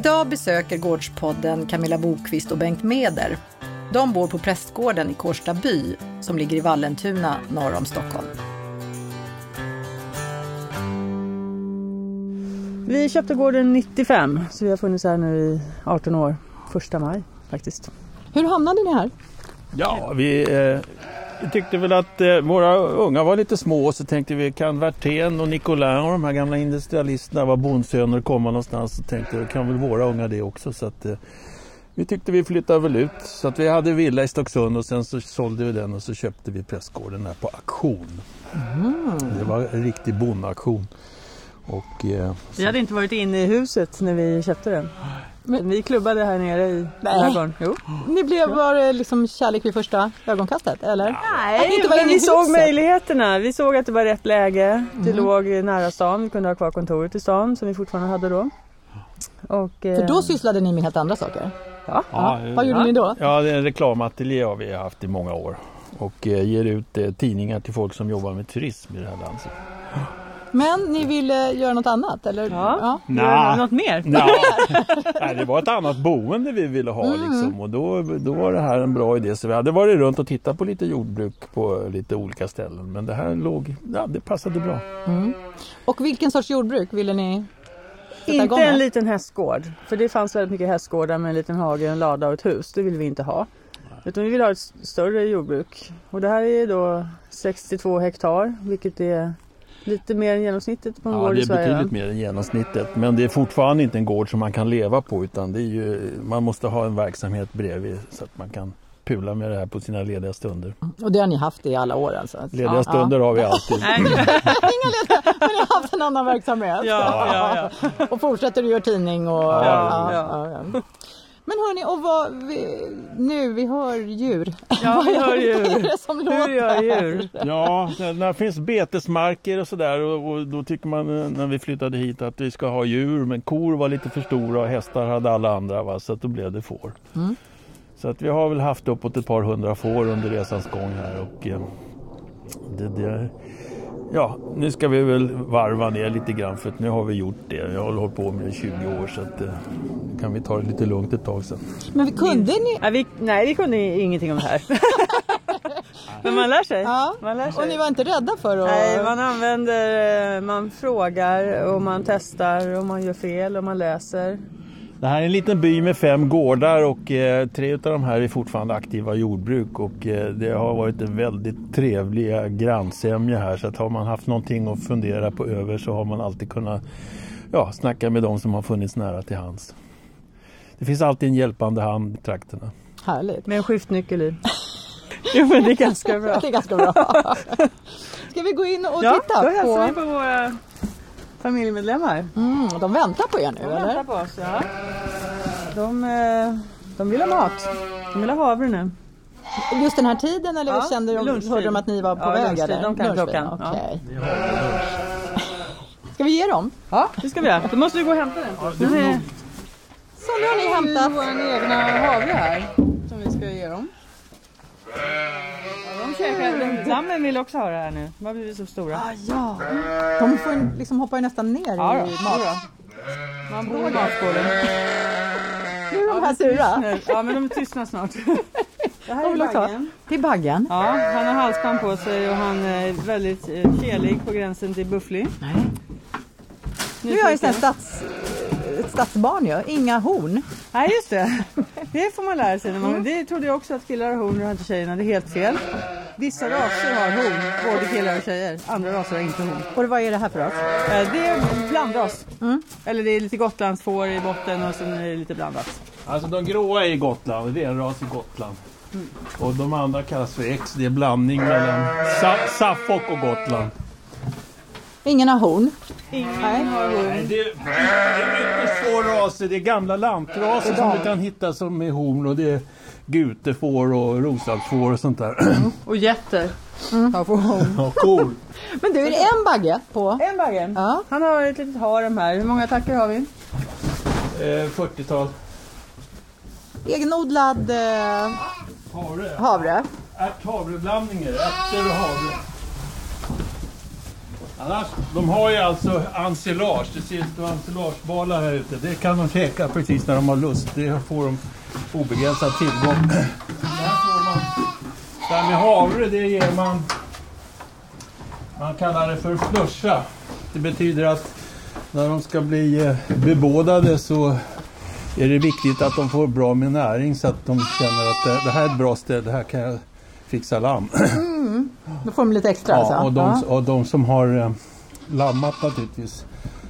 Idag besöker Gårdspodden Camilla Bokvist och Bengt Meder. De bor på prästgården i Kårsta by som ligger i Vallentuna norr om Stockholm. Vi köpte gården 95 så vi har funnits här nu i 18 år. Första maj faktiskt. Hur hamnade ni här? Ja, vi, eh, vi tyckte väl att eh, våra unga var lite små så tänkte vi kan Werthén och Nicolin och de här gamla industrialisterna vara bondsöner komma någonstans så tänkte vi kan väl våra unga det också så att eh, vi tyckte vi flyttade väl ut så att vi hade villa i Stocksund och sen så sålde vi den och så köpte vi prästgården här på auktion. Det var en riktig bondauktion. Och, eh, Vi hade inte varit inne i huset när vi köpte den. Men vi klubbade här nere i. Jo. Ni blev, det liksom kärlek vid första ögonkastet, eller? Nej, inte men vi såg möjligheterna. Vi såg att det var rätt läge. Det låg nära stan. Vi kunde ha kvar kontoret i stan som vi fortfarande hade då. Och, eh, För då sysslade ni med helt andra saker. ja. ja, Vad gjorde ni då? Ja, det är en reklamateljé har vi haft i många år och eh, ger ut eh, tidningar till folk som jobbar med turism i det här landet. Men ni ville göra något annat, eller? Ja. Nja. Gör Något mer? Ja, nej, det var ett annat boende vi ville ha liksom, och då, då var det här en bra idé. Så vi hade varit runt och tittat på lite jordbruk på lite olika ställen men det här låg, ja det passade bra. Och vilken sorts jordbruk ville ni Inte en liten hästgård. För det fanns väldigt mycket hästgårdar med en liten hage, en lada och ett hus. Det vill vi inte ha. Utan vi vill ha ett större jordbruk. Och det här är då 62 hektar vilket är lite mer än genomsnittet på en Ja, gård det i är Sverige. betydligt mer än genomsnittet men det är fortfarande inte en gård som man kan leva på utan det är ju, man måste ha en verksamhet bredvid så att man kan pula med det här på sina lediga stunder. Och det har ni haft i alla år alltså? Lediga Ja, stunder har vi alltid. Ja. Inga lediga, men ni har haft en annan verksamhet? Ja, ja, ja. Och fortsätter att göra tidning och... Ja, ja, ja. ja, ja. Men hörni, och vad, vi, nu vi hör djur. Ja, vi hör Vad är djur. det som låter? Gör djur? Ja, när det finns betesmarker och sådär och, och då tycker man eh, när vi flyttade hit att vi ska ha djur men kor var lite för stora och hästar hade alla andra va? så att då blev det får. Mm. Så att vi har väl haft uppåt ett par hundra får under resans gång här och eh, det, det, ja, nu ska vi väl varva ner lite grann för att nu har vi gjort det. Jag har hållit på med det i 20 år så att eh, kan vi ta det lite lugnt ett tag sen. Men vi kunde ni... Ja, vi, nej, vi kunde ingenting om det här. Men man lär sig. Ja. Man lär sig. Och ni var inte rädda för att... Nej, man använder, eh, man frågar och man testar och man gör fel och man läser. Det här är en liten by med fem gårdar och eh, tre av de här är fortfarande aktiva jordbruk och eh, det har varit en väldigt trevliga grannsämja här så att har man haft någonting att fundera på över så har man alltid kunnat ja, snacka med de som har funnits nära till hands. Det finns alltid en hjälpande hand i trakterna. Härligt. Med en skiftnyckel i. jo men det är ganska bra. Det är ganska bra. Ska vi gå in och Ja, titta då hälsar vi på... på våra familjemedlemmar. Mm, de väntar på er nu, De eller? väntar på oss, ja. De, eh, de vill ha mat. De vill ha havre nu. Just den här tiden eller Ja, kände de, lunchtid. hörde de att ni var på Ja, väg? lunchtid. Eller? De kan Lunchtid, klockan, ja. Okej. Ska vi ge dem? Ja, det ska vi göra. Då måste vi gå och hämta den. Så nu har ni hämtat... vår egna havre här som vi ska ge dem. Ja, de lammen vill också ha det här nu. De har blivit så stora. Ah, ja. De får liksom hoppar ju nästan ner Ja, i mat. Man bor i matskålen. Nu är de här sura. Ja, men de tystnar snart. Det här är baggen. Det är baggen. Ja, han har halsband på sig och han är väldigt eh, kelig på gränsen till bufflig. Nej. Nu är jag ju sån stads, ett stadsbarn ju. Inga horn. Nej, just det. Det får man lära sig. När man, det trodde jag också att killar har horn, har inte tjejerna. Det är helt fel. Vissa raser har horn, både killar och tjejer. Andra raser har inte horn. Och vad är det här för ras? Eh, Det är blandras. Eller det är lite gotlandsfår i botten och sen är det lite blandat. Alltså de gråa är i Gotland, det är en ras i Gotland. Och de andra kallas för X, det är blandning mellan Sa- Suffolk och Gotland. Ingen har horn. Ingen Nej. har horn. Nej, det, är, det är mycket få raser. Det är gamla lantraser som du kan hitta som är horn och det är gutefår och rosalfår och sånt där. Och getter. Har får horn. Ja, cool. Men du, är det en bagge på? En bagge. Ja. Han har ett litet harem här. Hur många attacker har vi? Eh, 40-tal. Egenodlad eh, Havre. havre. Ärt-havreblandningar. Ärtor och havre. Annars, de har ju alltså ensilage. Det ser ut ensilagebalar här ute. Det kan de käka precis när de har lust. Det får de obegränsad tillgång. Det här får man. Det här med havre det ger man. Man kallar det för flusha. Det betyder att när de ska bli eh, bebådade så är det viktigt att de får bra med näring så att de känner att det, det här är ett bra ställe. Här kan jag fixa lamm. Då får de lite extra alltså? Ja, och de, och de som har eh, lammat naturligtvis.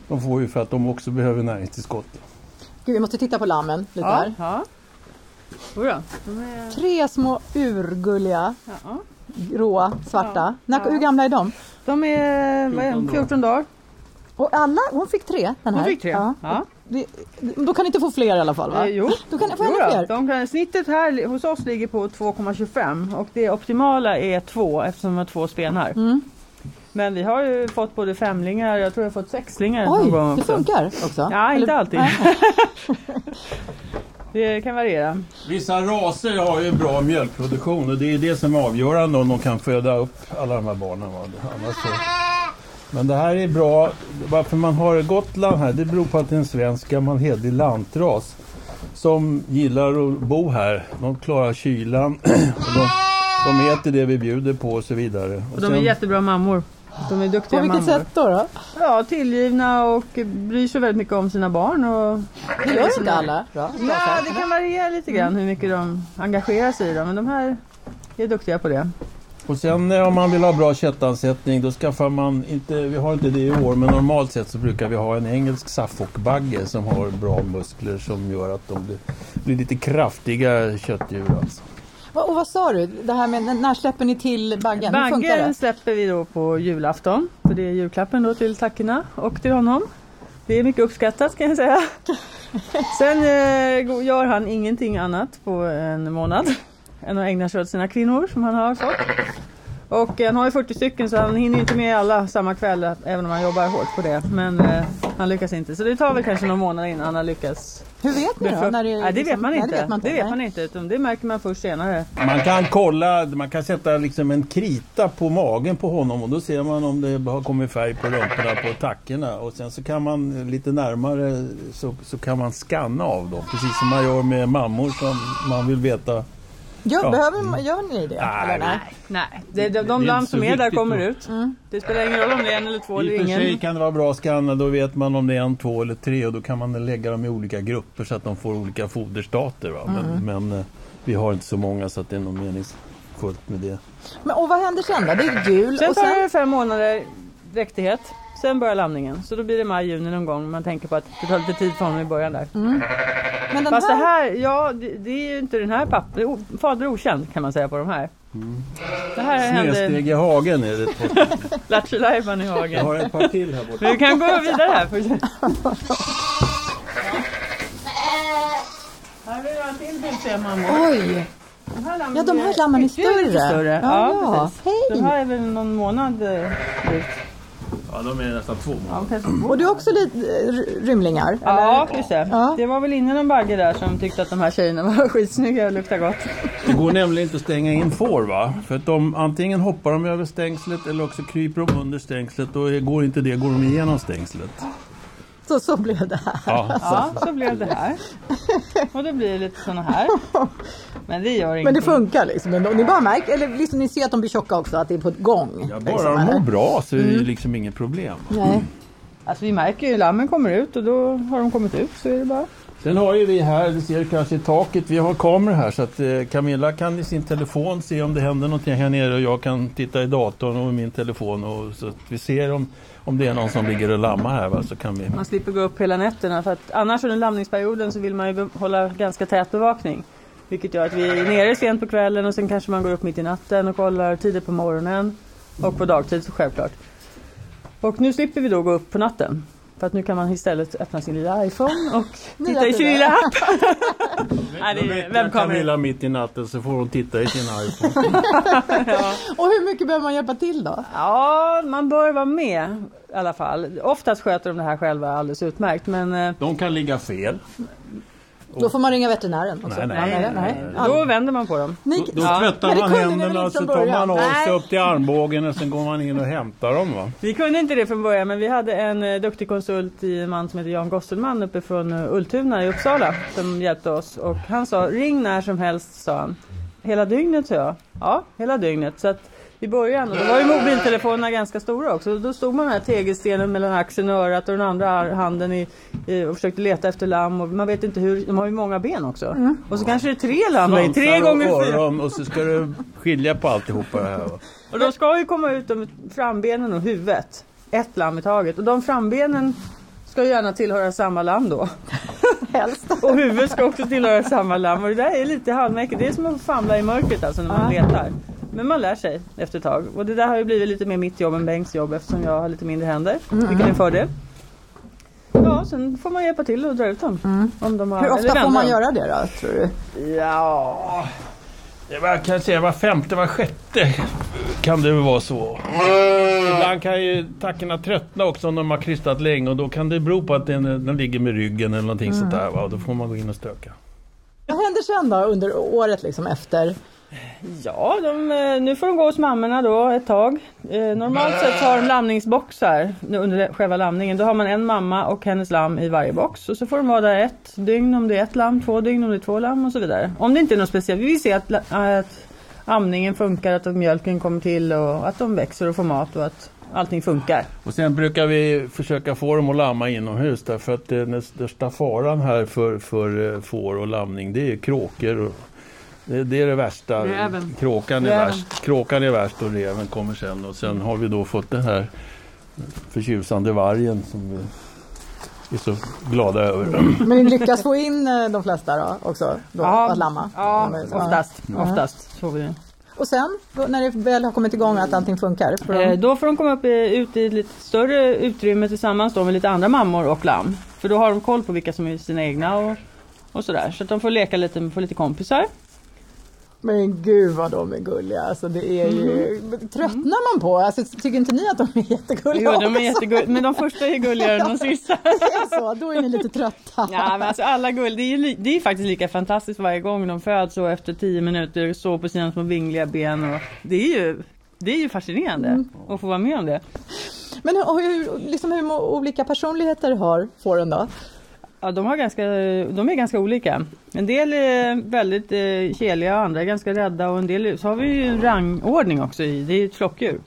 De får ju för att de också behöver näringstillskott. Gud, vi måste titta på lammen lite Ja. här. ja. Jodå, de är... Tre små urgulliga, Ja. gråa, svarta. Ja. När, Ja. Hur gamla är de? De är vad är 14 de? dagar. 14 dagar. Och alla, hon fick tre den här? Hon fick tre. Ja. Ja. Det, då kan ni inte få fler i alla fall va? Eh, jo. Då kan ni få Jo fler? de kan, snittet här hos oss ligger på 2,25 och det optimala är 2 eftersom de har två spenar. Mm. Men vi har ju fått både femlingar, jag tror jag har fått sexlingar någon Oj, gång det funkar också? Ja, inte Eller- alltid. Det kan variera. Vissa raser har ju bra mjölkproduktion och det är det som är avgörande om de kan föda upp alla de här barnen. Va? Annars så... Men det här är bra. Varför man har Gotland här det beror på att det är en svensk gammal hederlig lantras som gillar att bo här. De klarar kylan och de, de äter det vi bjuder på och så vidare. Och de är sen- jättebra mammor. De är På duktiga vilket mammor. sätt då? då? Ja, tillgivna och bryr sig väldigt mycket om sina barn. Och... Det gör inte alla. Bra. Ja, det kan variera lite grann hur mycket de engagerar sig i dem. Men de här är duktiga på det. Och sen eh, om man vill ha bra köttansättning då skaffar man, inte, vi har inte det i år, men normalt sett så brukar vi ha en engelsk Suffolk-bagge som har bra muskler som gör att de blir, blir lite kraftiga köttdjur. Alltså. Och vad sa du? Det här med när släpper ni till baggen? Baggen släpper vi då på julafton. För det är julklappen då till tackorna och till honom. Det är mycket uppskattat kan jag säga. Sen eh, gör han ingenting annat på en månad än att ägna sig åt sina kvinnor som han har fått. Och han har ju 40 stycken så han hinner inte med alla samma kväll även om han jobbar hårt på det. Men eh, han lyckas inte. Så det tar väl kanske några månader innan han lyckas. Hur vet ni då? befrukta- När det, Nej, det liksom- vet man nej, inte. det vet man inte. Det vet man inte utan det märker man först senare. Man kan kolla, man kan sätta liksom en krita på magen på honom och då ser man om det har kommit färg på rumporna på tackorna och sen så kan man lite närmare så, så kan man skanna av dem precis som man gör med mammor som man vill veta. Gör, Ja. behöver, man- gör ni det? Nej, eller nej? Nej, det, de, de så som är där kommer då. ut. Mm. Det spelar ingen roll om det är en eller två I eller och för sig ingen. kan det vara bra att skanna, då vet man om det är en, två eller tre och då kan man lägga dem i olika grupper så att de får olika foderstater. Va? Men, men eh, vi har inte så många så att det är något meningsfullt med det. Men, och vad händer sen då? Det är jul Sen och tar sen... det fem månader dräktighet. Sen börjar lamningen. Så då blir det maj, juni någon gång. Man tänker på att det tar lite tid för honom i början där. Men den Fast det här... här, ja det, det är ju inte den här pappan. är o- Fader okänd kan man säga på de här. Det här hände Snedsteg i hagen är det. Lattjo i Jag hagen. har ett par till här borta. Vi kan gå vidare här. För... Här vill jag ha en till bild ser man. Oj! Här Ja, de här lammen är större. lite större. Ja, Ja. Hej! De här är väl någon månad eh, drygt. Ja, de är nästan två månader. Och du har också lite eh, ry- rymlingar? Ja, just det. Ja. Det var väl inne någon bagge där som tyckte att de här tjejerna var skitsnygga och luktade gott. Det går nämligen inte att stänga in får va? För att de, antingen hoppar de över stängslet eller också kryper de under stängslet och går inte det går de igenom stängslet. Så, så blev det här. Ja. Ja, så blev det här. Och det blir lite såna här. Men det gör ingenting. Men det funkar liksom? ändå. Ni bara märker, eller liksom ni ser att de blir tjocka också, att det är på gång? Ja, liksom, bara de eller? mår bra så är det ju liksom inget problem. Nej. Alltså vi märker ju lammen kommer ut och då har de kommit ut så är det bara. Sen har ju vi här, det ser du kanske i taket, vi har kameror här så att eh, Camilla kan i sin telefon se om det händer någonting här nere och jag kan titta i datorn och i min telefon och så att vi ser om, om det är någon som ligger och lammar här va, så kan vi... Man slipper gå upp hela nätterna för att annars under lamningsperioden så vill man ju hålla ganska tät bevakning. Vilket gör att vi är nere sent på kvällen och sen kanske man går upp mitt i natten och kollar tidigt på morgonen. Och på dagtid så självklart. Och nu slipper vi då gå upp på natten. För att nu kan man istället öppna sin lilla iPhone och titta i sin lilla app. Nej, det Då är väcker webbkameror. Camilla mitt i natten så får hon titta i sin iPhone. Och hur mycket behöver man hjälpa till då? Ja, man bör vara med i alla fall. Oftast sköter de det här själva alldeles utmärkt. Men eh, De kan ligga fel. Då får man ringa veterinären också. Nej, nej. nej. Då vänder man på dem. Ni, Då, då Ja. tvättar man händerna och så tar man av sig Nej. upp till armbågen och sen går man in och hämtar dem va? Vi kunde inte det från början men vi hade en eh, duktig konsult i en man som heter Jan Gosselman uppe från eh, Ultuna i Uppsala som hjälpte oss och han sa ring när som helst sa han. Hela dygnet sa jag. Ja, hela dygnet. Så att i början, och då var ju mobiltelefonerna ganska stora också. Då stod man med den här tegelstenen mellan axeln och örat och den andra handen i, i, och försökte leta efter lamm. Och man vet inte hur, de har ju många ben också. Och så kanske det är tre lamm i, tre gånger och fyra. och så ska du skilja på alltihopa det här? Och de ska ju komma ut med frambenen och huvudet. Ett lamm i taget. Och de frambenen ska ju gärna tillhöra samma lamm då. helst. Och huvudet ska också tillhöra samma lamm. Och det där är lite halvmäckigt. Det är som att famla i mörkret alltså när man letar. Men man lär sig efter ett tag. Och det där har ju blivit lite mer mitt jobb än Bengts jobb eftersom jag har lite mindre händer. Vilket är en fördel. Ja, sen får man hjälpa till och dra ut dem. Om de har, Hur ofta får man dem. göra det då, tror du? Ja, det var, kan jag säga var femte, var sjätte kan det vara så. Ibland kan ju tackorna tröttna också om de har krystat länge och då kan det bero på att den, den ligger med ryggen eller någonting sånt där. Va? Då får man gå in och stöka. Vad händer sen då under året liksom efter? Ja, de, eh, nu får de gå hos mammorna då ett tag. Eh, normalt sett har de lamningsboxar under själva lamningen. Då har man en mamma och hennes lamm i varje box. Och så får de vara där ett dygn om det är ett lamm, två dygn om det är två lamm och så vidare. Om det inte är något speciellt. Vi vill se att, att amningen funkar, att mjölken kommer till och att de växer och får mat och att allting funkar. Och sen brukar vi försöka få dem att lamma inomhus därför att den största faran här för, för eh, får och lamning det är kråkor. Och det, det är det värsta. Räven. Kråkan är, Räven. värst. Kråkan är värst och reven kommer sen. Och sen har vi då fått den här förtjusande vargen som vi är så glada över. Men ni lyckas få in eh, de flesta då också? Då, att lamma? ja oftast. Ja. oftast så vi. Och sen, då, när det väl har kommit igång att allting funkar? Får de... Eh, Då får de komma upp i, ut i ett lite större utrymme tillsammans då med lite andra mammor och lamm. För då har de koll på vilka som är sina egna och, och sådär. Så att de får leka lite, få lite kompisar. Men gud vad de är gulliga. Alltså, det är ju... Tröttnar man på? Alltså, tycker inte ni att de är jättegulliga Jo, de är jättegulliga. Men de första är gulligare än de sista. Det är så, då är ni lite trötta. Ja, men alltså alla gull, det är ju det är faktiskt lika fantastiskt varje gång de föds och efter tio minuter så på sina små vingliga ben. Och det är ju det är ju fascinerande att få vara med om det. Men hur, hur, liksom hur olika personligheter har fåren då? Ja, de, har ganska, de är ganska olika. En del är väldigt eh, keliga och andra är ganska rädda och en del så har vi ju en rangordning också i. Det är ju ett flockdjur.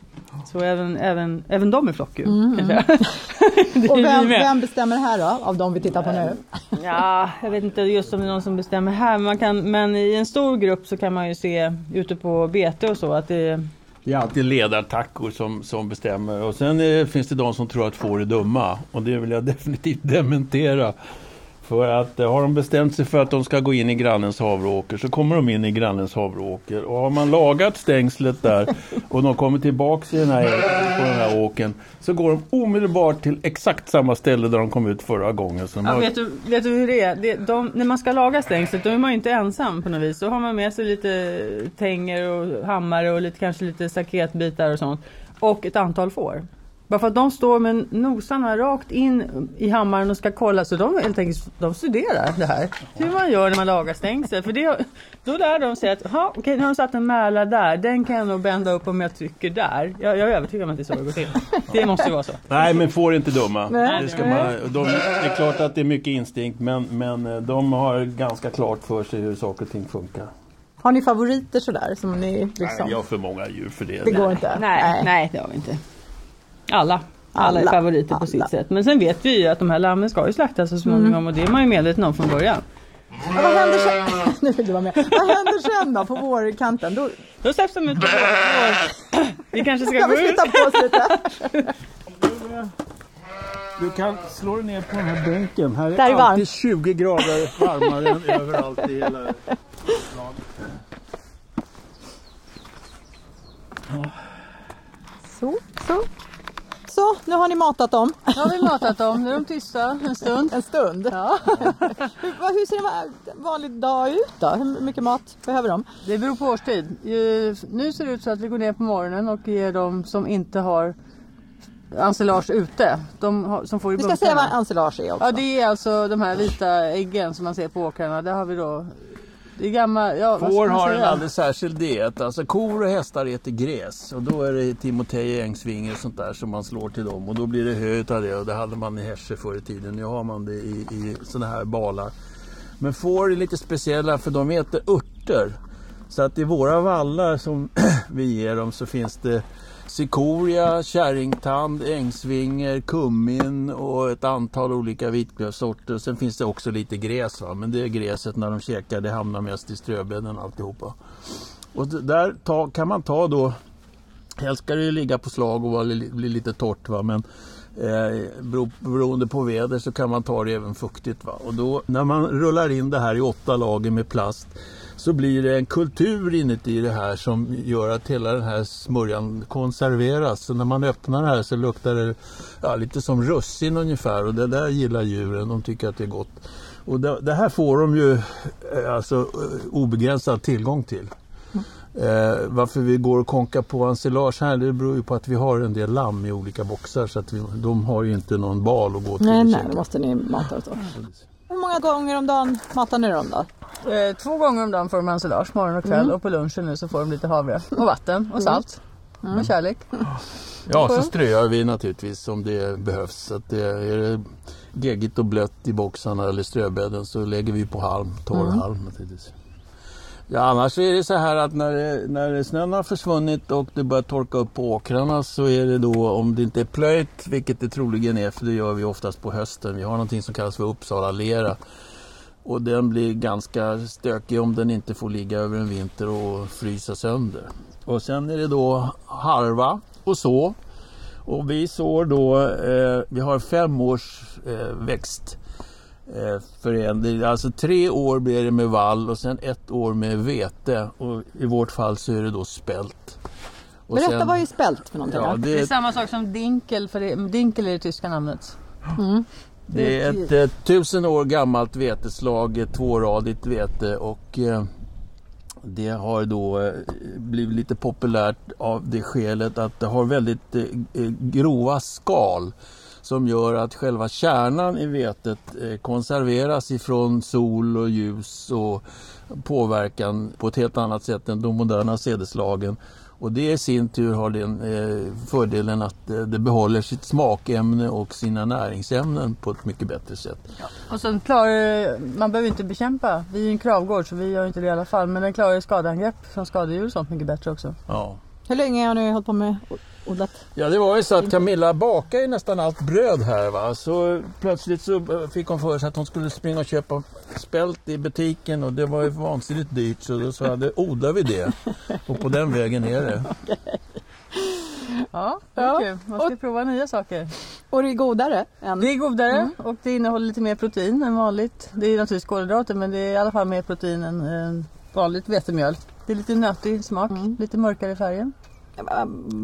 Så även, även, även de är flockdjur. det Och är vem, vem bestämmer här då, av de vi tittar på nu? Ja, jag vet inte just om det är någon som bestämmer här. Man kan, men i en stor grupp så kan man ju se ute på bete och så att det Det är alltid ledartackor som, som bestämmer. Och sen eh, finns det de som tror att får är dumma. Och det vill jag definitivt dementera. För att eh, har de bestämt sig för att de ska gå in i grannens havreåker så kommer de in i grannens havreåker. Och har man lagat stängslet där och de kommer tillbaks i den här, på den här åken så går de omedelbart till exakt samma ställe där de kom ut förra gången. Så Ja, har- vet, du, vet du hur det är? Det, de, när man ska laga stängslet då är man ju inte ensam på något vis. Då har man med sig lite tänger och hammare och lite, kanske lite staketbitar och sånt. Och ett antal får. Bara för att de står med nosarna rakt in i hammaren och ska kolla. Så de helt enkelt de studerar det här. Hur man gör när man lagar stängsel. För det, då lär de sig att "Jaha, okej, nu har de satt en mäla där. Den kan jag nog bända upp om jag trycker där. Jag, jag är övertygad om att det är så det går till. Det måste ju vara så. Nej, men får inte dumma. Nej. Det, ska man, de, det är klart att det är mycket instinkt men, men eh, de har ganska klart för sig hur saker och ting funkar. Har ni favoriter sådär? Som ni liksom... Nej, jag har för många djur för det. Det går inte? Nej, nej. det har vi inte. Alla. Alla, är Alla. favoriter på sitt Alla. sätt. Men sen vet vi ju att de här lammen ska ju slaktas så småningom och det är man ju medveten om från början. Ja, vad händer sen? Nu vill du vara med. Vad händer sen då på vårkanten? Då Då släpps de ut på vår. Vi kanske ska kan gå vi ut. på oss lite. Du kan slå dig ner på den här bänken. Här är, Där är alltid varmt. 20 grader varmare än överallt i hela Så, så. Så, nu har ni matat dem Nu har vi matat dem. Nu är de tysta en stund. en stund. hur, vad- hur ser en vanlig dag ut då? Hur mycket mat behöver de? Det beror på årstid. Nu ser det ut så att vi går ner på morgonen och ger dem som inte har ensilage ute. De har, som får i Vi ska säga vad ensilage är också. Ja det är alltså de här vita äggen som man ser på åkrarna. Där har vi då det är gamla, ja, Får har en alldeles särskild diet. Alltså kor och hästar äter gräs och då är det timotej, ängsvinge och sånt där som man slår till dem och då blir det hö utav det och det hade man i Herse förr i tiden. Nu har man det i, i såna här balar. Men får är lite speciella för de äter örter. Så att i våra vallar som vi ger dem så finns det cikoria, kärringtand, ängsvinger, kummin och ett antal olika vitlökssorter. Sen finns det också lite gräs va? men det är gräset när de käkar det hamnar mest i ströbädden alltihopa. Och där ta, kan man ta då, helst ska det ju ligga på slag och bli lite torrt va men Eh, bero, beroende på väder så kan man ta det även fuktigt. Va? Och då, när man rullar in det här i åtta lager med plast så blir det en kultur inuti det här som gör att hela den här smörjan konserveras. Så när man öppnar det här så luktar det ja, lite som russin ungefär och det där gillar djuren. De tycker att det är gott. Och det, det här får de ju eh, alltså, eh, obegränsad tillgång till. Eh, varför vi går och konkar på ensilage här det beror ju på att vi har en del lamm i olika boxar så att vi, de har ju inte någon bal att gå till. Nej, nej, då måste ni mata så. Hur många gånger om dagen matar ni dem då? Eh, två gånger om dagen får de ensilage, morgon och kväll. Mm. Och på lunchen nu så får de lite havre och vatten och salt. Mm. Och kärlek. Ja, så ströar vi naturligtvis om det behövs. Så att det, är det geggigt och blött i boxarna eller ströbädden så lägger vi på halm, torr Mm. halm naturligtvis. Ja, annars är det så här att när, det, när snön har försvunnit och det börjar torka upp på åkrarna så är det då om det inte är plöjt, vilket det troligen är för det gör vi oftast på hösten. Vi har någonting som kallas för Uppsala lera. Och den blir ganska stökig om den inte får ligga över en vinter och frysa sönder. Och sen är det då harva och så. Och vi sår då, eh, vi har fem års eh, växt. Eh, förändring. Alltså tre år blir det med vall och sen ett år med vete. Och i vårt fall så är det då spält. Och Berätta sen- vad är spält för någonting? Ja, då? Det är det, samma sak som dinkel, för det, dinkel är det tyska namnet. Mm. det är ett eh, tusen år gammalt veteslag, ett tvåradigt vete och eh, det har då eh, blivit lite populärt av det skälet att det har väldigt eh, eh, grova skal som gör att själva kärnan i vetet eh, konserveras ifrån sol och ljus och påverkan på ett helt annat sätt än de moderna sädeslagen. Och det i sin tur har den eh, fördelen att eh, det behåller sitt smakämne och sina näringsämnen på ett mycket bättre sätt. Och sen klarar man behöver inte bekämpa. Vi är ju en kravgård så vi gör inte det i alla fall. Men den klarar skadeangrepp från skadedjur och sånt mycket bättre också. Ja. Hur länge har ni hållit på med odlat? Ja det var ju så att Camilla bakar ju nästan allt bröd här va. Så plötsligt så eh, fick hon för sig att hon skulle springa och köpa spält i butiken och det var ju vansinnigt dyrt så då sa jag, "Det odlar vi det. Och på den vägen är det. Ja, det är Ja. kul. Man ska prova nya saker. Och det är godare än... Det är godare och det innehåller lite mer protein än vanligt. Det är naturligtvis kolhydrater men det är i alla fall mer protein än vanligt vetemjöl. Det är lite nötig smak, Mm. lite mörkare i färgen.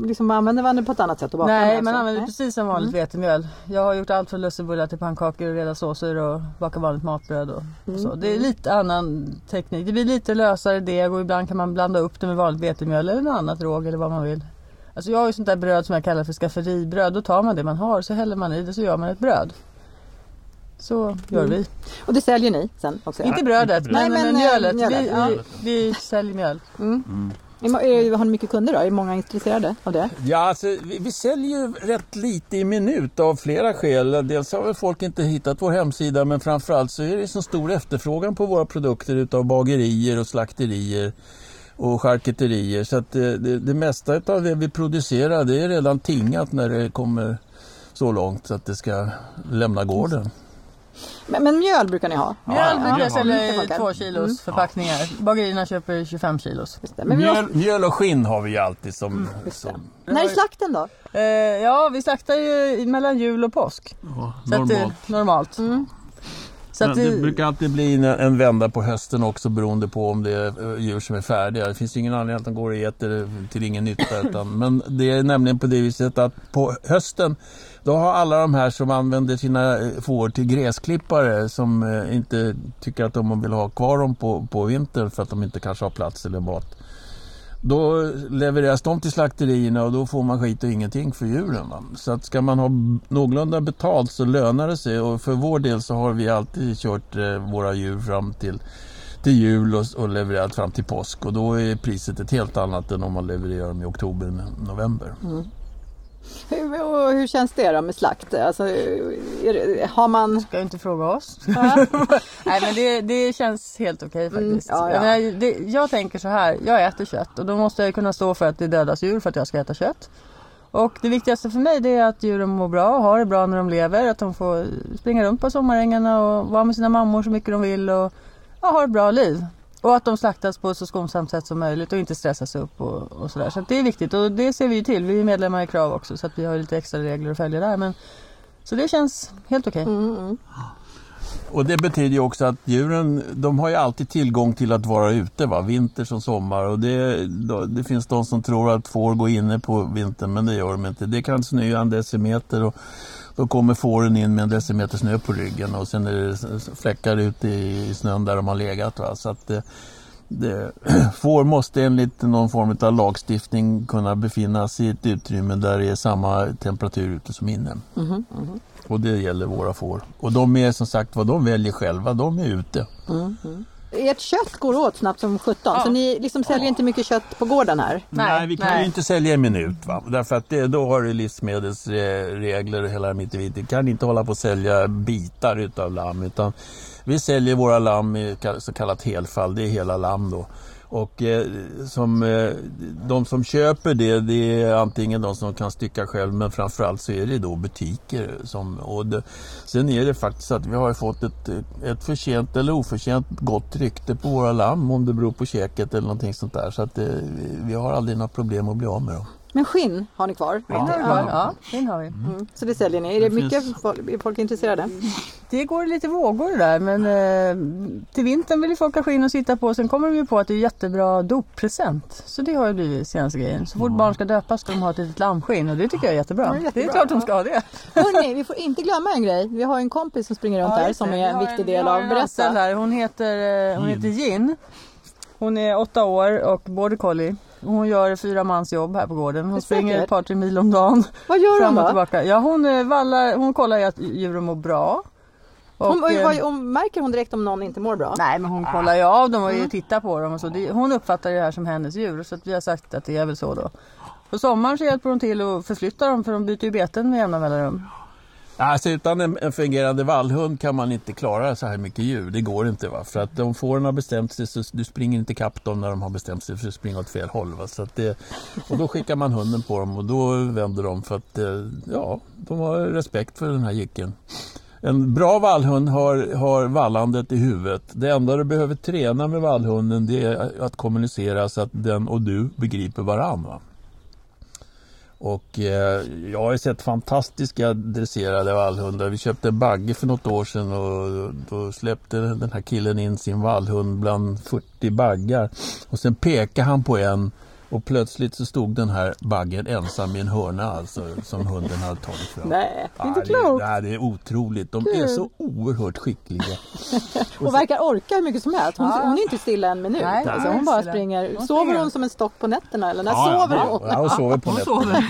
Liksom använder man det på ett annat sätt att baka Nej, man använder det precis som vanligt vetemjöl. Jag har gjort allt från lussebullar till pannkakor och reda såser och baka vanligt matbröd och, och så. Det är lite annan teknik. Det blir lite lösare deg och ibland kan man blanda upp det med vanligt vetemjöl eller något annat råg eller vad man vill. Alltså jag har ju sånt där bröd som jag kallar för skafferibröd. Då tar man det man har så häller man i det så gör man ett bröd. Så gör Mm. vi. Och det säljer ni sen också? Inte brödet, inte men, men, men, eh, mjölet. mjölet, Vi, ja. vi, vi säljer mjöl. Mm. Mo- är- Har ni mycket kunder då? Är många intresserade av det? Ja, alltså, vi, vi säljer ju rätt lite i minut av flera skäl. Dels har väl folk inte hittat vår hemsida men framförallt så är det så stor efterfrågan på våra produkter utav bagerier och slakterier och charkuterier. Så att det, det, det mesta av det vi producerar det är redan tingat när det kommer så långt så att det ska lämna gården. Men, men mjöl brukar ni ha? Mjöl Ja, brukar jag mjöl sälja i två kilos förpackningar. Bagerierna köper 25 kilos. Vi måste, Mjöl, mjöl och skinn har vi ju alltid som... det. som När är slakten då? Eh, ja, vi slaktar ju mellan jul och påsk. ja, Så att, normalt. det- normalt. Mm. Men det det, brukar alltid bli en, en vända på hösten också beroende på om det är eh, djur som är färdiga. Det finns ingen anledning att de går och äter till ingen nytta. Utan, men det är nämligen på det viset att på hösten då har alla de här som använder sina eh, får till gräsklippare som eh, inte tycker att de vill ha kvar dem på, på vintern för att de inte kanske har plats eller mat då levereras de till slakterierna och då får man skit och ingenting för djuren. Va? Så att ska man ha någorlunda betalt så lönar det sig och för vår del så har vi alltid kört eh, våra djur fram till, till jul och, och levererat fram till påsk och då är priset ett helt annat än om man levererar dem i oktober, november. Mm. Hur, hur känns det då med slakt? Alltså, det, har man... Ska inte fråga oss. Nej men det, det känns helt okej mm, faktiskt. Mm, ja, ja. Jag, det, jag tänker så här, jag äter kött och då måste jag kunna stå för att det dödas djur för att jag ska äta kött. Och det viktigaste för mig är att djuren mår bra och har det bra när de lever. Att de får springa runt på sommarängarna och vara med sina mammor så mycket de vill och ja, ha ett bra liv. Och att de slaktas på ett så skonsamt sätt som möjligt och inte stressas upp och, och sådär. Så det är viktigt och det ser vi ju till. Vi är medlemmar i KRAV också så att vi har lite extra regler att följa där. Men, så det känns helt okej. Okay. Mm, mm. Och det betyder ju också att djuren de har ju alltid tillgång till att vara ute, va? vinter som sommar. Och det, det finns de som tror att får gå inne på vintern men det gör de inte. Det kan snöa en decimeter och då kommer fåren in med en decimeter snö på ryggen och sen är det fläckar ute i snön där de har legat. Va? Så att det, det, får måste enligt någon form av lagstiftning kunna befinna sig i ett utrymme där det är samma temperatur ute som inne. Mm -hmm. Och det gäller våra får. Och de är som sagt vad de väljer själva, de är ute. Mm. Ert kött går åt snabbt som 17 ja. så ni liksom säljer inte mycket kött på gården här? Nej, vi kan nej. ju inte sälja en minut. Va? Därför att det, då har du livsmedelsregler och hela mitt Vi kan inte hålla på att sälja bitar utav lamm utan vi säljer våra lamm i så kallat helfall, det är hela lamm då. Och eh, som, eh, de som köper det, det är antingen de som kan stycka själv men framförallt så är det då butiker. Som, och det, sen är det faktiskt att vi har fått ett, ett förtjänt eller oförtjänt gott rykte på våra lamm om det beror på käket eller någonting sånt där. Så att eh, vi har aldrig några problem att bli av med dem. Men skinn har ni kvar? Ja, ja. ja skinn har vi. Mm. Så det säljer ni? Är det, det mycket finns... folk, är folk intresserade? Det går lite vågor där men eh, till vintern vill folk ha skinn att sitta på. Sen kommer de ju på att det är jättebra doppresent. Så det har ju blivit senaste grejen. Så fort mm. barn ska döpas ska de ha ett litet lammskinn och det tycker jag är jättebra. Ja, jättebra. Det är klart de ska ha det. Hörrni, vi får inte glömma en grej. Vi har en kompis som springer runt ja, här som är en viktig del av Berätta. Hon heter, eh, hon heter Gin. Hon är åtta år och border collie. Hon gör fyra mans jobb här på gården. Hon springer ett par tre mil om dagen. Vad gör hon då? Tillbaka. Ja, hon, eh, vallar, hon kollar att djuren mår bra. Och, hon, vad, eh, hon, märker hon direkt om någon inte mår bra? Nej men hon kollar ju av dem och mm. tittar på dem. Och så. Det, hon uppfattar det här som hennes djur så vi har sagt att det är väl så då. På sommaren så hjälper hon till att förflytta dem för de byter ju beten med jämna mellanrum. Alltså utan en, en fungerande vallhund kan man inte klara så här mycket djur. Det går inte. Va? För att om fåren har bestämt sig så du springer inte kapp dem när de har bestämt sig för att springa åt fel håll. Va? Så att det, och då skickar man hunden på dem och då vänder de för att eh, ja, de har respekt för den här jycken. En bra vallhund har, har vallandet i huvudet. Det enda du behöver träna med vallhunden det är att kommunicera så att den och du begriper varandra. Och eh, jag har sett fantastiska dresserade vallhundar. Vi köpte en bagge för något år sedan och då släppte den här killen in sin vallhund bland 40 baggar. Och sen pekade han på en och plötsligt så stod den här baggen ensam i en hörna alltså, som hunden hade tagit fram. Nej, det är inte klokt. Det, det är otroligt. De är så oerhört skickliga. och, och verkar orka hur mycket som helst. Hon, ja. hon är inte stilla en minut. Nej, alltså, hon bara springer. Hon sover hon som en stock på nätterna eller när ja, sover hon? Ja, hon sover på nätterna.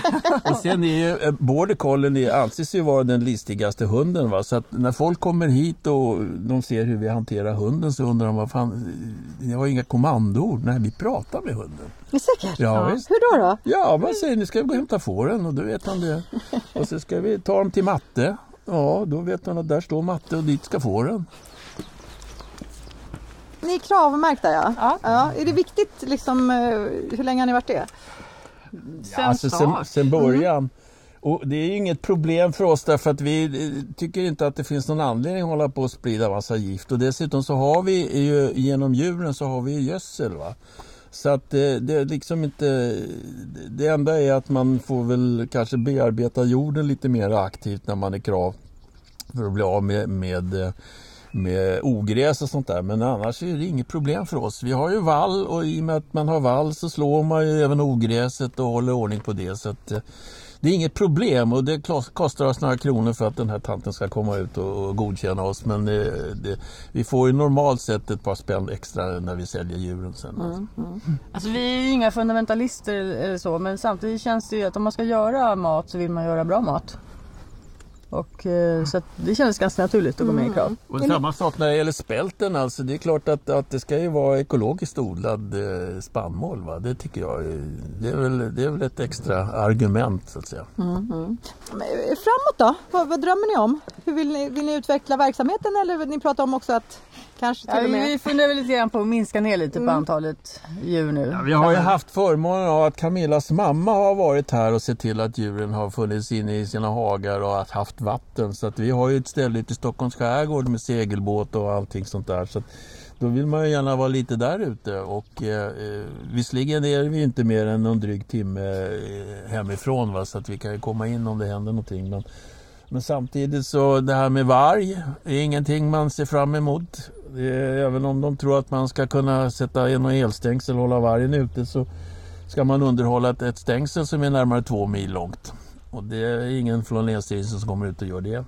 och sen är ju eh, border collie anses ju vara den listigaste hunden. Va? Så att när folk kommer hit och de ser hur vi hanterar hunden så undrar de vad fan, ni har inga kommandoord. Nej, vi pratar med hunden. Är säkert? Ja, ja. Visst. Hur då? då? Ja, man säger nu ska vi gå och hämta fåren och då vet han det. Och så ska vi ta dem till matte. Ja, då vet han att där står matte och dit ska fåren. Ni är kravmärkta ja. ja. ja. Är det viktigt liksom, eh, hur länge har ni varit det? Sen, ja, alltså, sen, sen början. Mm. Och det är inget problem för oss därför att vi eh, tycker inte att det finns någon anledning att hålla på och sprida massa gift. Och dessutom så har vi ju genom djuren så har vi gödsel. Va? Så att det, det är liksom inte... Det enda är att man får väl kanske bearbeta jorden lite mer aktivt när man är krav för att bli av med, med, eh, med ogräs och sånt där. Men annars är det inget problem för oss. Vi har ju vall och i och med att man har vall så slår man ju även ogräset och håller ordning på det. Så att eh, det är inget problem och det kostar oss några kronor för att den här tanten ska komma ut och, och godkänna oss. Men det, det, vi får ju normalt sett ett par spänn extra när vi säljer djuren sen. Mm, mm. Alltså vi är ju inga fundamentalister eller så men samtidigt känns det ju att om man ska göra mat så vill man göra bra mat. Och, eh, så det kändes ganska naturligt att gå med i Krav. Och samma sak när det gäller spälten. Alltså, det är klart att, att det ska ju vara ekologiskt odlad eh, spannmål. Va? Det tycker jag det är, väl, det är väl ett extra argument så att säga. Mm, mm. Framåt då? Vad, vad, drömmer ni om? Hur vill ni, vill ni utveckla verksamheten eller vill ni prata om också att Kanske till ja, och med. Vi funderar lite grann på att minska ner lite på mm. antalet djur nu. Ja, vi har ju haft förmånen av att Camillas mamma har varit här och sett till att djuren har funnits inne i sina hagar och att haft vatten. Så att vi har ju ett ställe ute i Stockholms skärgård med segelbåt och allting sånt där. Så då vill man ju gärna vara lite där ute och eh, eh, visserligen är vi inte mer än en dryg timme eh, hemifrån va? så att vi kan komma in om det händer någonting. Men, men samtidigt så det här med varg är ingenting man ser fram emot. Är, även om de tror att man ska kunna sätta in elstängsel och hålla vargen ute så ska man underhålla ett, ett stängsel som är närmare två mil långt. Och det är ingen från Länsstyrelsen som kommer ut och gör det.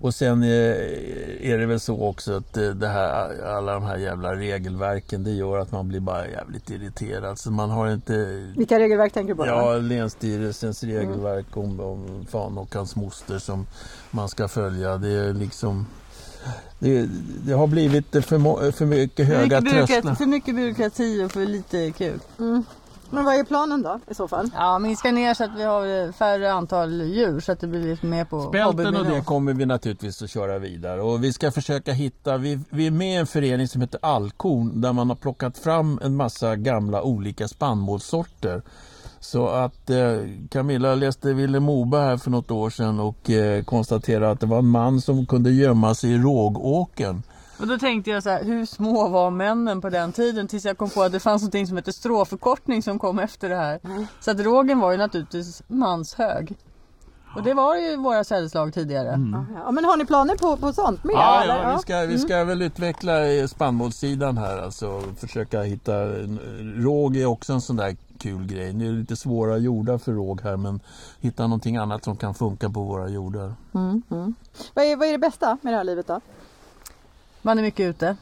Och sen är det väl så också att det här, alla de här jävla regelverken det gör att man blir bara jävligt irriterad. Så man har inte... Vilka regelverk tänker du på? Ja, Länsstyrelsens regelverk mm. om, om fan och hans moster som man ska följa. Det är liksom... Det, det, har blivit för, för mycket höga trösklar. För mycket byråkrati och för lite kul. Mm. Men vad är planen då i så fall? Ja, minska ner så att vi har färre antal djur så att det blir lite mer på Spälten och det kommer vi naturligtvis att köra vidare och vi ska försöka hitta, vi, vi är med i en förening som heter Alkorn där man har plockat fram en massa gamla olika spannmålssorter. Så att eh, Camilla läste Ville Moberg här för något år sedan och eh, konstaterade att det var en man som kunde gömma sig i rågåken. Och då tänkte jag så här, hur små var männen på den tiden? Tills jag kom på att det fanns något som heter stråförkortning som kom efter det här. Mm. Så att rågen var ju naturligtvis manshög. Och det var ju våra sädesslag tidigare. Mm. Ja, men har ni planer på, på sånt mer? Ja, ja, vi ska, vi ska mm. väl utveckla spannmålssidan här. Alltså försöka hitta... Råg är också en sån där kul grej. Det är lite svåra jordar för råg här men hitta någonting annat som kan funka på våra jordar. Mm, mm. Vad, är, vad är det bästa med det här livet då? Man är mycket ute.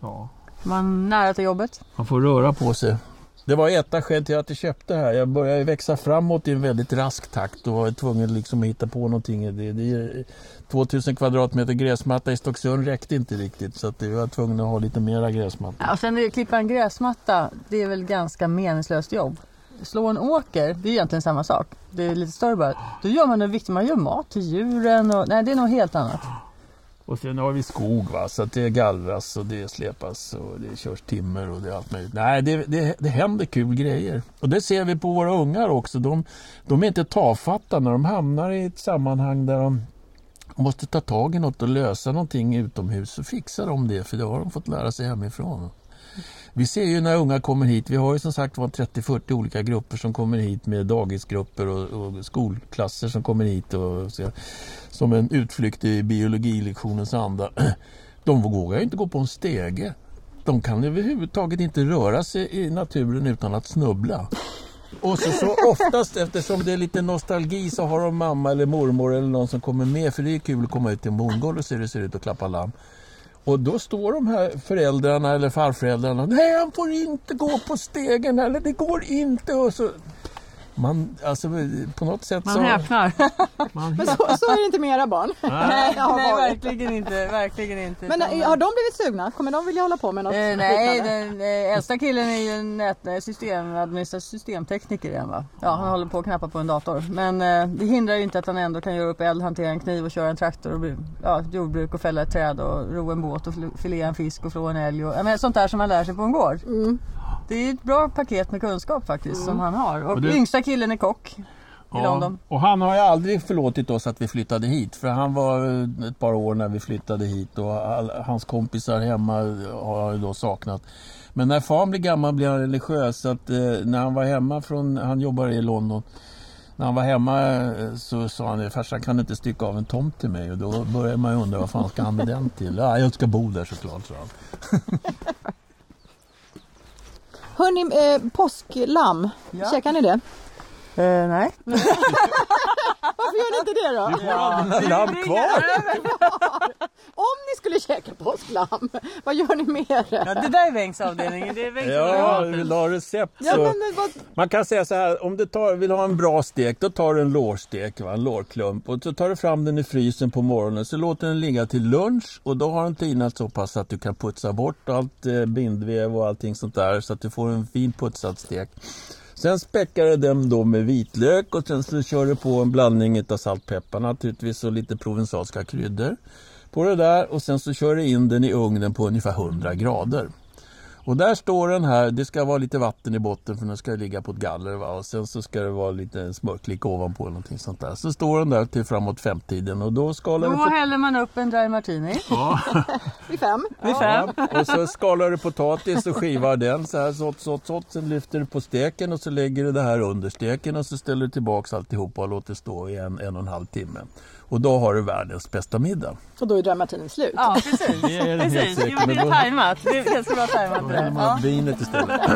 Ja. Man är nära till jobbet. Man får röra på sig. Det var ett av skälen till att jag köpte här. Jag började växa framåt i en väldigt rask takt och var tvungen liksom att hitta på någonting. Det, det, 2000 kvadratmeter gräsmatta i Stocksund räckte inte riktigt så att jag var tvungen att ha lite mera gräsmatta. Ja, och sen att klippa en gräsmatta, det är väl ganska meningslöst jobb. Slå en åker, det är egentligen samma sak. Det är lite större bara. Då gör man det viktigt, man gör mat till djuren och nej det är nog helt annat. Och sen har vi skog va, så att det gallras och det släpas och det körs timmer och det är allt möjligt. Nej, det, det, det händer kul grejer. Och det ser vi på våra ungar också. De, de är inte tafatta när de hamnar i ett sammanhang där de måste ta tag i något och lösa någonting utomhus så fixar de det för det har de fått lära sig hemifrån. Vi ser ju när unga kommer hit, vi har ju som sagt var 30-40 olika grupper som kommer hit med dagisgrupper och, och skolklasser som kommer hit och så, som en utflykt i biologilektionens anda. De vågar ju inte gå på en stege. De kan överhuvudtaget inte röra sig i naturen utan att snubbla. Och så, så oftast eftersom det är lite nostalgi så har de mamma eller mormor eller någon som kommer med för det är kul att komma ut till en bondgård och se hur det ser ut och klappa lamm. Och då står de här föräldrarna eller farföräldrarna. Nej, han får inte gå på stegen eller det går inte. Och så man, alltså på något sätt man så... Häpnar. Man Men så, så är det inte med era barn. Nej, nej verkligen inte. Verkligen inte. Men nej, har de blivit sugna? Kommer de vilja hålla på med något eh, Nej, den eh, äldsta killen är ju nät, eh, system, systemtekniker igen va? Ja, han håller på att knappa på en dator. Men eh, det hindrar ju inte att han ändå kan göra upp eld, hantera en kniv och köra en traktor och ja, jordbruk och fälla ett träd och ro en båt och filea en fisk och flå en älg. Och, men, sånt där som man lär sig på en gård. Mm. Det är ett bra paket med kunskap faktiskt mm. som han har. Och, och det... yngsta killen är kock. Ja. Och han har ju aldrig förlåtit oss att vi flyttade hit. För han var ett par år när vi flyttade hit och all, hans kompisar hemma har då saknat. Men när far blev gammal blev han religiös. Så att, eh, när han var hemma från, han jobbar i London. När han var hemma eh, så sa han, farsan kan inte stycka av en tomt till mig? Och då började man ju undra vad fan ska han med den till? Ja, jag ska bo där såklart, sa han. Hörni, eh, påsklamm, ja. käkar ni det? Eh, nej. Varför gör ni inte det då? Du får all dina lamm kvar. Om ni skulle käka påsklamm, vad gör ni med det? Ja, det där är Bengts avdelning. Det är Bengts Ja, vill du ha recept Ja, så. men, men vad, Man kan säga så här, om du tar, vill ha en bra stek, då tar du en lårstek, va? en lårklump. Och så tar du fram den i frysen på morgonen, så låter den ligga till lunch. Och då har den tinat så pass att du kan putsa bort allt eh, bindväv och allting sånt där. Så att du får en fin putsad stek. Sen späckar du den då med vitlök och sen så kör du på en blandning av saltpeppar naturligtvis och lite provensalska kryddor på det där och sen så kör du in den i ugnen på ungefär 100 grader. Och där står den här, det ska vara lite vatten i botten för den ska ligga på ett galler va? och sen så ska det vara lite smörklick ovanpå eller någonting sånt där. Så står den där till framåt femtiden och då skalar Då du pot- häller man upp en dry martini vid fem? vid fem. och så skalar du potatis och skivar den så här sått, sått, sått. Sen lyfter du på steken och så lägger du det här under steken och så ställer du tillbaks alltihopa och låter stå i en, en och en halv timme. Och då har du världens bästa middag. Och då är dramatinen slut. Ja, precis. Det är den helt precis. säker, Jo, det är tajmat. Det är ganska bra tajmat. Då det häller man upp vinet istället.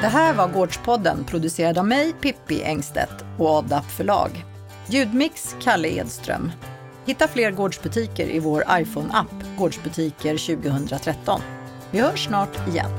Det här var Gårdspodden producerad av mig, Pippi Engstedt och Adap förlag. Ljudmix Kalle Edström. Hitta fler gårdsbutiker i vår iPhone-app Gårdsbutiker 2013. Vi hörs snart igen.